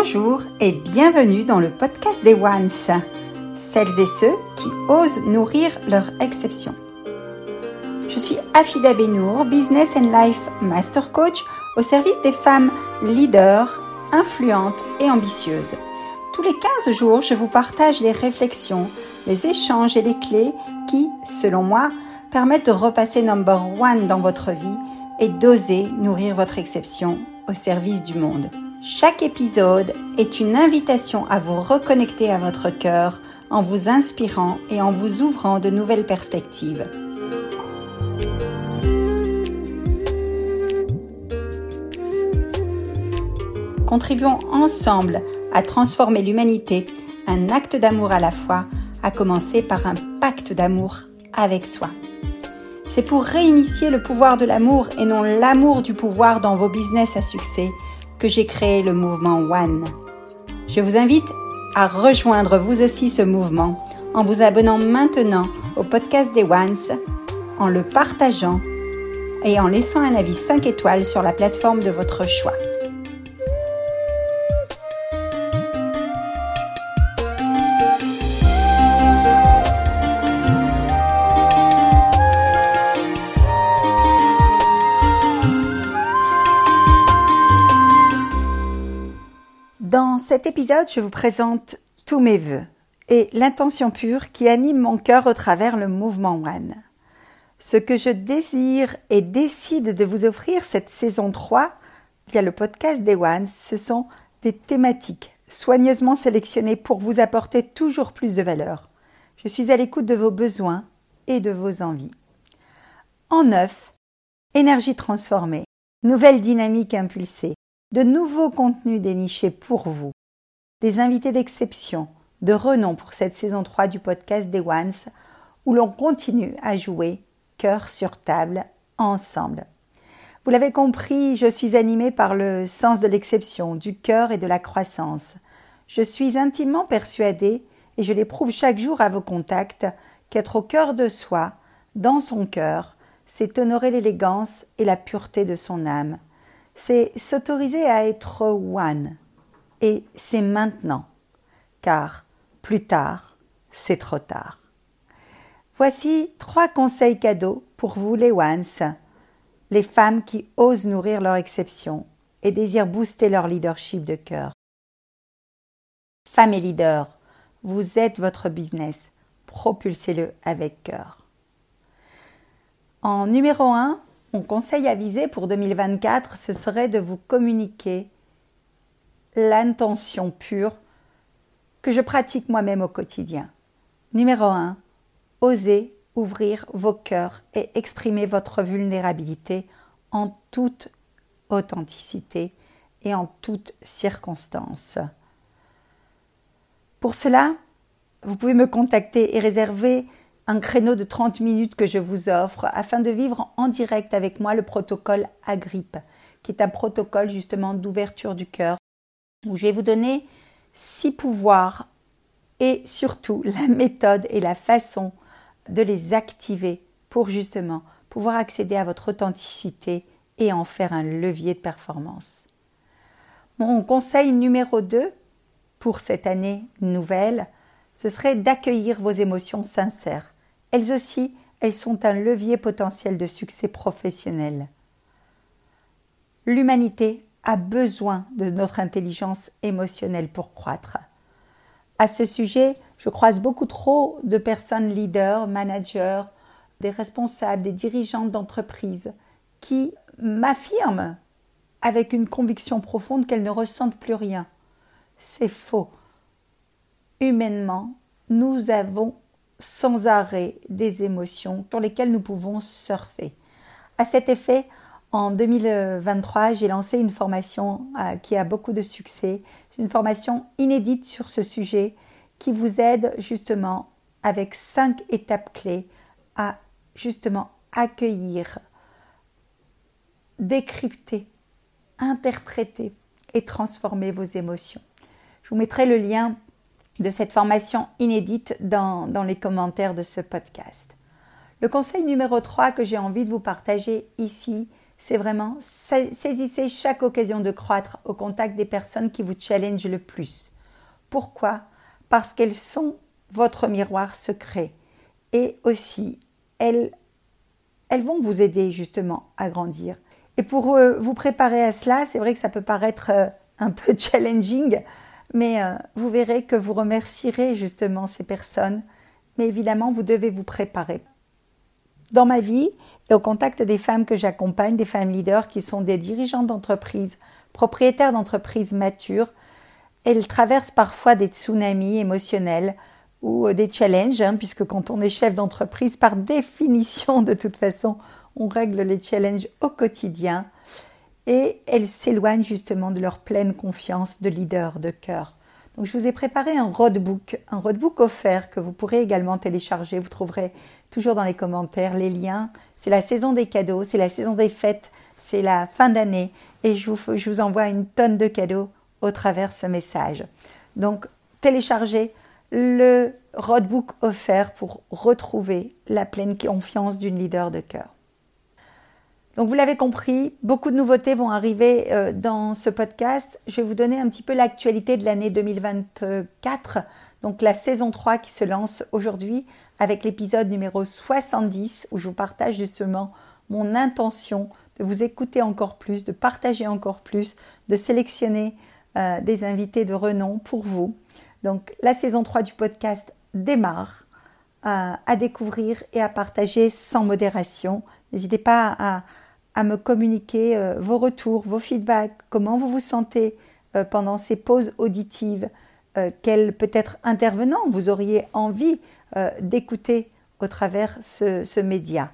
Bonjour et bienvenue dans le podcast des Ones, celles et ceux qui osent nourrir leur exception. Je suis Afida Benour, Business and Life Master Coach au service des femmes leaders, influentes et ambitieuses. Tous les 15 jours, je vous partage les réflexions, les échanges et les clés qui, selon moi, permettent de repasser number one dans votre vie et d'oser nourrir votre exception au service du monde. Chaque épisode est une invitation à vous reconnecter à votre cœur en vous inspirant et en vous ouvrant de nouvelles perspectives. Contribuons ensemble à transformer l'humanité, un acte d'amour à la fois, à commencer par un pacte d'amour avec soi. C'est pour réinitier le pouvoir de l'amour et non l'amour du pouvoir dans vos business à succès que j'ai créé le mouvement One. Je vous invite à rejoindre vous aussi ce mouvement en vous abonnant maintenant au podcast des Ones, en le partageant et en laissant un avis 5 étoiles sur la plateforme de votre choix. Dans cet épisode, je vous présente tous mes voeux et l'intention pure qui anime mon cœur au travers le mouvement One. Ce que je désire et décide de vous offrir cette saison 3 via le podcast des Ones, ce sont des thématiques soigneusement sélectionnées pour vous apporter toujours plus de valeur. Je suis à l'écoute de vos besoins et de vos envies. En neuf, énergie transformée, nouvelle dynamique impulsée, de nouveaux contenus dénichés pour vous, des invités d'exception, de renom pour cette saison 3 du podcast des Ones, où l'on continue à jouer cœur sur table ensemble. Vous l'avez compris, je suis animée par le sens de l'exception, du cœur et de la croissance. Je suis intimement persuadée, et je l'éprouve chaque jour à vos contacts, qu'être au cœur de soi, dans son cœur, c'est honorer l'élégance et la pureté de son âme, c'est s'autoriser à être one. Et c'est maintenant, car plus tard, c'est trop tard. Voici trois conseils cadeaux pour vous les ones, les femmes qui osent nourrir leur exception et désirent booster leur leadership de cœur. Femmes et leaders, vous êtes votre business, propulsez-le avec cœur. En numéro 1, mon conseil à viser pour 2024, ce serait de vous communiquer l'intention pure que je pratique moi-même au quotidien. Numéro 1. Osez ouvrir vos cœurs et exprimer votre vulnérabilité en toute authenticité et en toutes circonstances. Pour cela, vous pouvez me contacter et réserver un créneau de 30 minutes que je vous offre afin de vivre en direct avec moi le protocole Agrippe, qui est un protocole justement d'ouverture du cœur, où je vais vous donner six pouvoirs et surtout la méthode et la façon de les activer pour justement pouvoir accéder à votre authenticité et en faire un levier de performance. Mon conseil numéro 2 pour cette année nouvelle, ce serait d'accueillir vos émotions sincères elles aussi, elles sont un levier potentiel de succès professionnel. L'humanité a besoin de notre intelligence émotionnelle pour croître. À ce sujet, je croise beaucoup trop de personnes leaders, managers, des responsables, des dirigeants d'entreprises qui m'affirment avec une conviction profonde qu'elles ne ressentent plus rien. C'est faux. Humainement, nous avons sans arrêt des émotions sur lesquelles nous pouvons surfer. À cet effet, en 2023, j'ai lancé une formation euh, qui a beaucoup de succès. Une formation inédite sur ce sujet qui vous aide justement avec cinq étapes clés à justement accueillir, décrypter, interpréter et transformer vos émotions. Je vous mettrai le lien de cette formation inédite dans, les commentaires de ce podcast. Le conseil numéro 3 que j'ai envie de vous partager ici, c'est vraiment saisissez chaque occasion de croître au contact des personnes qui vous challengent le plus. Pourquoi? Parce qu'elles sont votre miroir secret et aussi elles, elles vont vous aider justement à grandir. Et pour euh, vous préparer à cela, c'est vrai que ça peut paraître euh, un peu challenging, mais euh, vous verrez que vous remercierez justement ces personnes. Mais évidemment, vous devez vous préparer. Dans ma vie et au contact des femmes que j'accompagne, des femmes leaders qui sont des dirigeantes d'entreprise, propriétaires d'entreprises matures, elles traversent parfois des tsunamis émotionnels ou des challenges, hein, puisque quand on est chef d'entreprise, par définition, de toute façon, on règle les challenges au quotidien et elles s'éloignent justement de leur pleine confiance de leader de cœur. Donc je vous ai préparé un roadbook, un roadbook offert que vous pourrez également télécharger. Vous trouverez toujours dans les commentaires les liens. C'est la saison des cadeaux, c'est la saison des fêtes, c'est la fin d'année et je vous, envoie une tonne de cadeaux au travers ce message. Donc téléchargez le roadbook offert pour retrouver la pleine confiance d'une leader de cœur. Donc vous l'avez compris, beaucoup de nouveautés vont arriver euh, dans ce podcast. Je vais vous donner un petit peu l'actualité de l'année 2024, donc la saison 3 qui se lance aujourd'hui avec l'épisode numéro 70 où je vous partage justement mon intention de vous écouter encore plus, de partager encore plus, de sélectionner euh, des invités de renom pour vous. Donc la saison 3 du podcast démarre euh, à découvrir et à partager sans modération. N'hésitez pas à, à me communiquer euh, vos retours, vos feedbacks, comment vous vous sentez euh, pendant ces pauses auditives, euh, quel peut-être intervenant vous auriez envie d'écouter au travers ce, ce, média.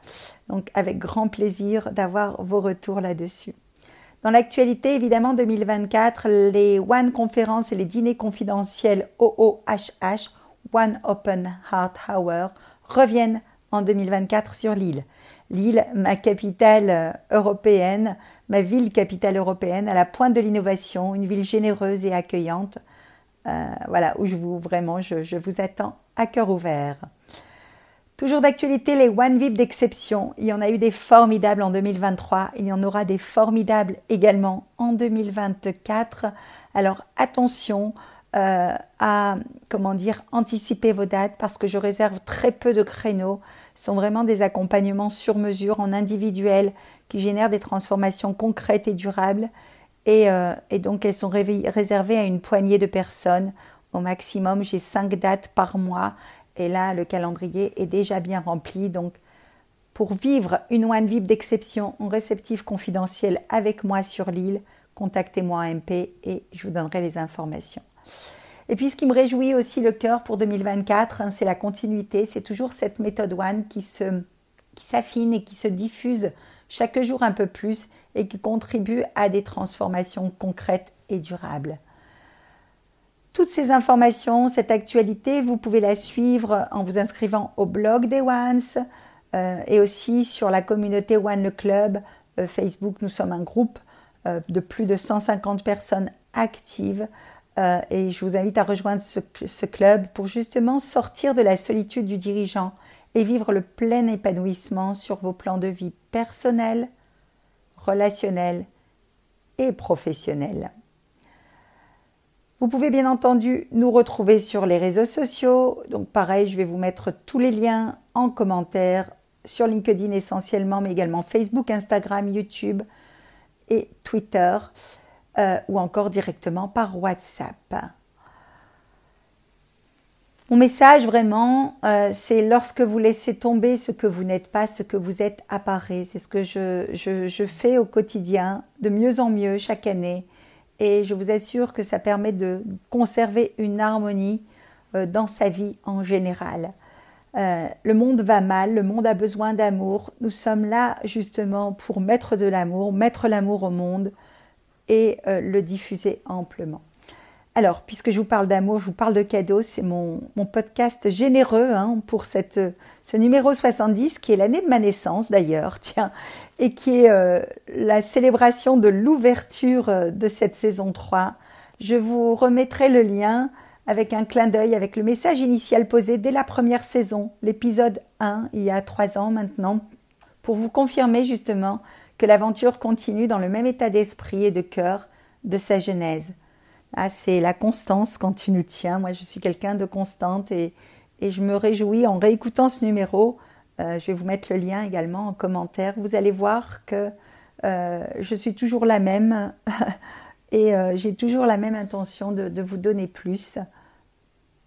Donc avec grand plaisir d'avoir vos retours là-dessus. Dans l'actualité, évidemment, 2024, les One conférences et les dîners confidentiels OOHH, One Open Heart Hour, reviennent en 2024 sur l'île. Lille, ma capitale euh, européenne, ma ville capitale européenne, à la pointe de l'innovation, une ville généreuse et accueillante. Euh, voilà, où je vous vraiment, je, vous attends à cœur ouvert. Toujours d'actualité, les One VIP d'exception. Il y en a eu des formidables en 2023. Il y en aura des formidables également en 2024. Alors attention euh, à comment dire anticiper vos dates parce que je réserve très peu de créneaux sont vraiment des accompagnements sur mesure en individuel qui génèrent des transformations concrètes et durables. Et, euh, donc elles sont réservées à une poignée de personnes. Au maximum, j'ai cinq dates par mois. Et là, le calendrier est déjà bien rempli. Donc, pour vivre une One VIP d'exception en réceptif confidentiel avec moi sur l'île, contactez-moi en MP et je vous donnerai les informations. Et puis ce qui me réjouit aussi le cœur pour 2024, hein, c'est la continuité, c'est toujours cette méthode One qui qui s'affine et qui se diffuse chaque jour un peu plus et qui contribue à des transformations concrètes et durables. Toutes ces informations, cette actualité, vous pouvez la suivre en vous inscrivant au blog des Ones euh, et aussi sur la communauté One le Club euh, Facebook. Nous sommes un groupe euh, de plus de 150 personnes actives euh, et je vous invite à rejoindre ce, club pour justement sortir de la solitude du dirigeant et vivre le plein épanouissement sur vos plans de vie personnels, relationnels et professionnels. Vous pouvez bien entendu nous retrouver sur les réseaux sociaux. Donc pareil, je vais vous mettre tous les liens en commentaire sur LinkedIn essentiellement, mais également Facebook, Instagram, YouTube et Twitter. Euh, ou encore directement par WhatsApp. Mon message vraiment, euh, c'est lorsque vous laissez tomber ce que vous n'êtes pas, ce que vous êtes apparaît. C'est ce que je, fais au quotidien, de mieux en mieux chaque année. Et je vous assure que ça permet de conserver une harmonie euh, dans sa vie en général. le monde va mal, le monde a besoin d'amour. Nous sommes là justement pour mettre de l'amour, mettre l'amour au monde, et euh, le diffuser amplement. Alors, puisque je vous parle d'amour, je vous parle de cadeaux, c'est mon, podcast généreux hein, pour cette, ce numéro 70, qui est l'année de ma naissance d'ailleurs, tiens, et qui est euh, la célébration de l'ouverture euh, de cette saison 3. Je vous remettrai le lien avec un clin d'œil, avec le message initial posé dès la première saison, l'épisode 1, il y a trois ans maintenant, pour vous confirmer justement que l'aventure continue dans le même état d'esprit et de cœur de sa genèse. Ah, c'est la constance quand tu nous tiens. Moi, je suis quelqu'un de constante et, je me réjouis en réécoutant ce numéro. Euh, je vais vous mettre le lien également en commentaire. Vous allez voir que euh, je suis toujours la même et euh, j'ai toujours la même intention de, de vous donner plus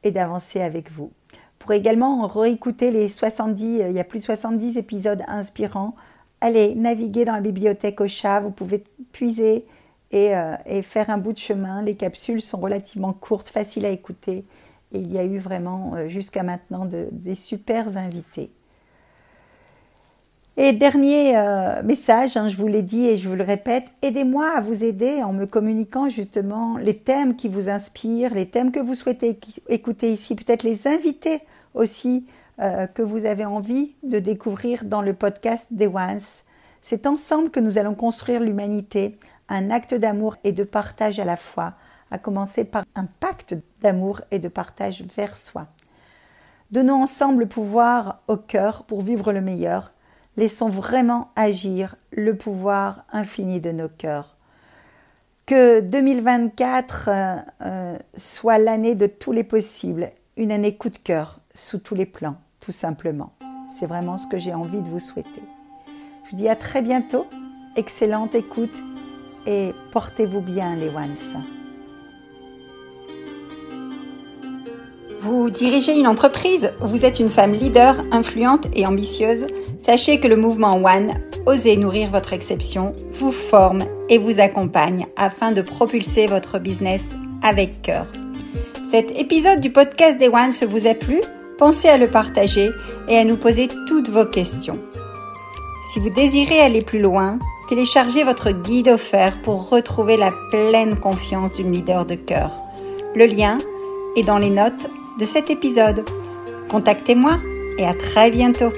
et d'avancer avec vous. Pour également réécouter les 70, il y a plus de 70 épisodes inspirants. Allez naviguer dans la bibliothèque au chat, vous pouvez puiser euh, et, faire un bout de chemin. Les capsules sont relativement courtes, faciles à écouter. Et il y a eu vraiment euh, jusqu'à maintenant des super invités. Et dernier euh, message, hein, je vous l'ai dit et je vous le répète, aidez-moi à vous aider en me communiquant justement les thèmes qui vous inspirent, les thèmes que vous souhaitez écouter ici, peut-être les invités aussi que vous avez envie de découvrir dans le podcast des Ones. C'est ensemble que nous allons construire l'humanité un acte d'amour et de partage à la fois, à commencer par un pacte d'amour et de partage vers soi. Donnons ensemble le pouvoir au cœur pour vivre le meilleur. Laissons vraiment agir le pouvoir infini de nos cœurs. Que 2024 euh, euh, soit l'année de tous les possibles, une année coup de cœur sous tous les plans, tout simplement. C'est vraiment ce que j'ai envie de vous souhaiter. Je vous dis à très bientôt. Excellente écoute et portez-vous bien les ones. Vous dirigez une entreprise, vous êtes une femme leader, influente et ambitieuse. Sachez que le mouvement One, Osez nourrir votre exception, vous forme et vous accompagne afin de propulser votre business avec cœur. Cet épisode du podcast des Ones vous a plu? Pensez à le partager et à nous poser toutes vos questions. Si vous désirez aller plus loin, téléchargez votre guide offert pour retrouver la pleine confiance d'une leader de cœur. Le lien est dans les notes de cet épisode. Contactez-moi et à très bientôt.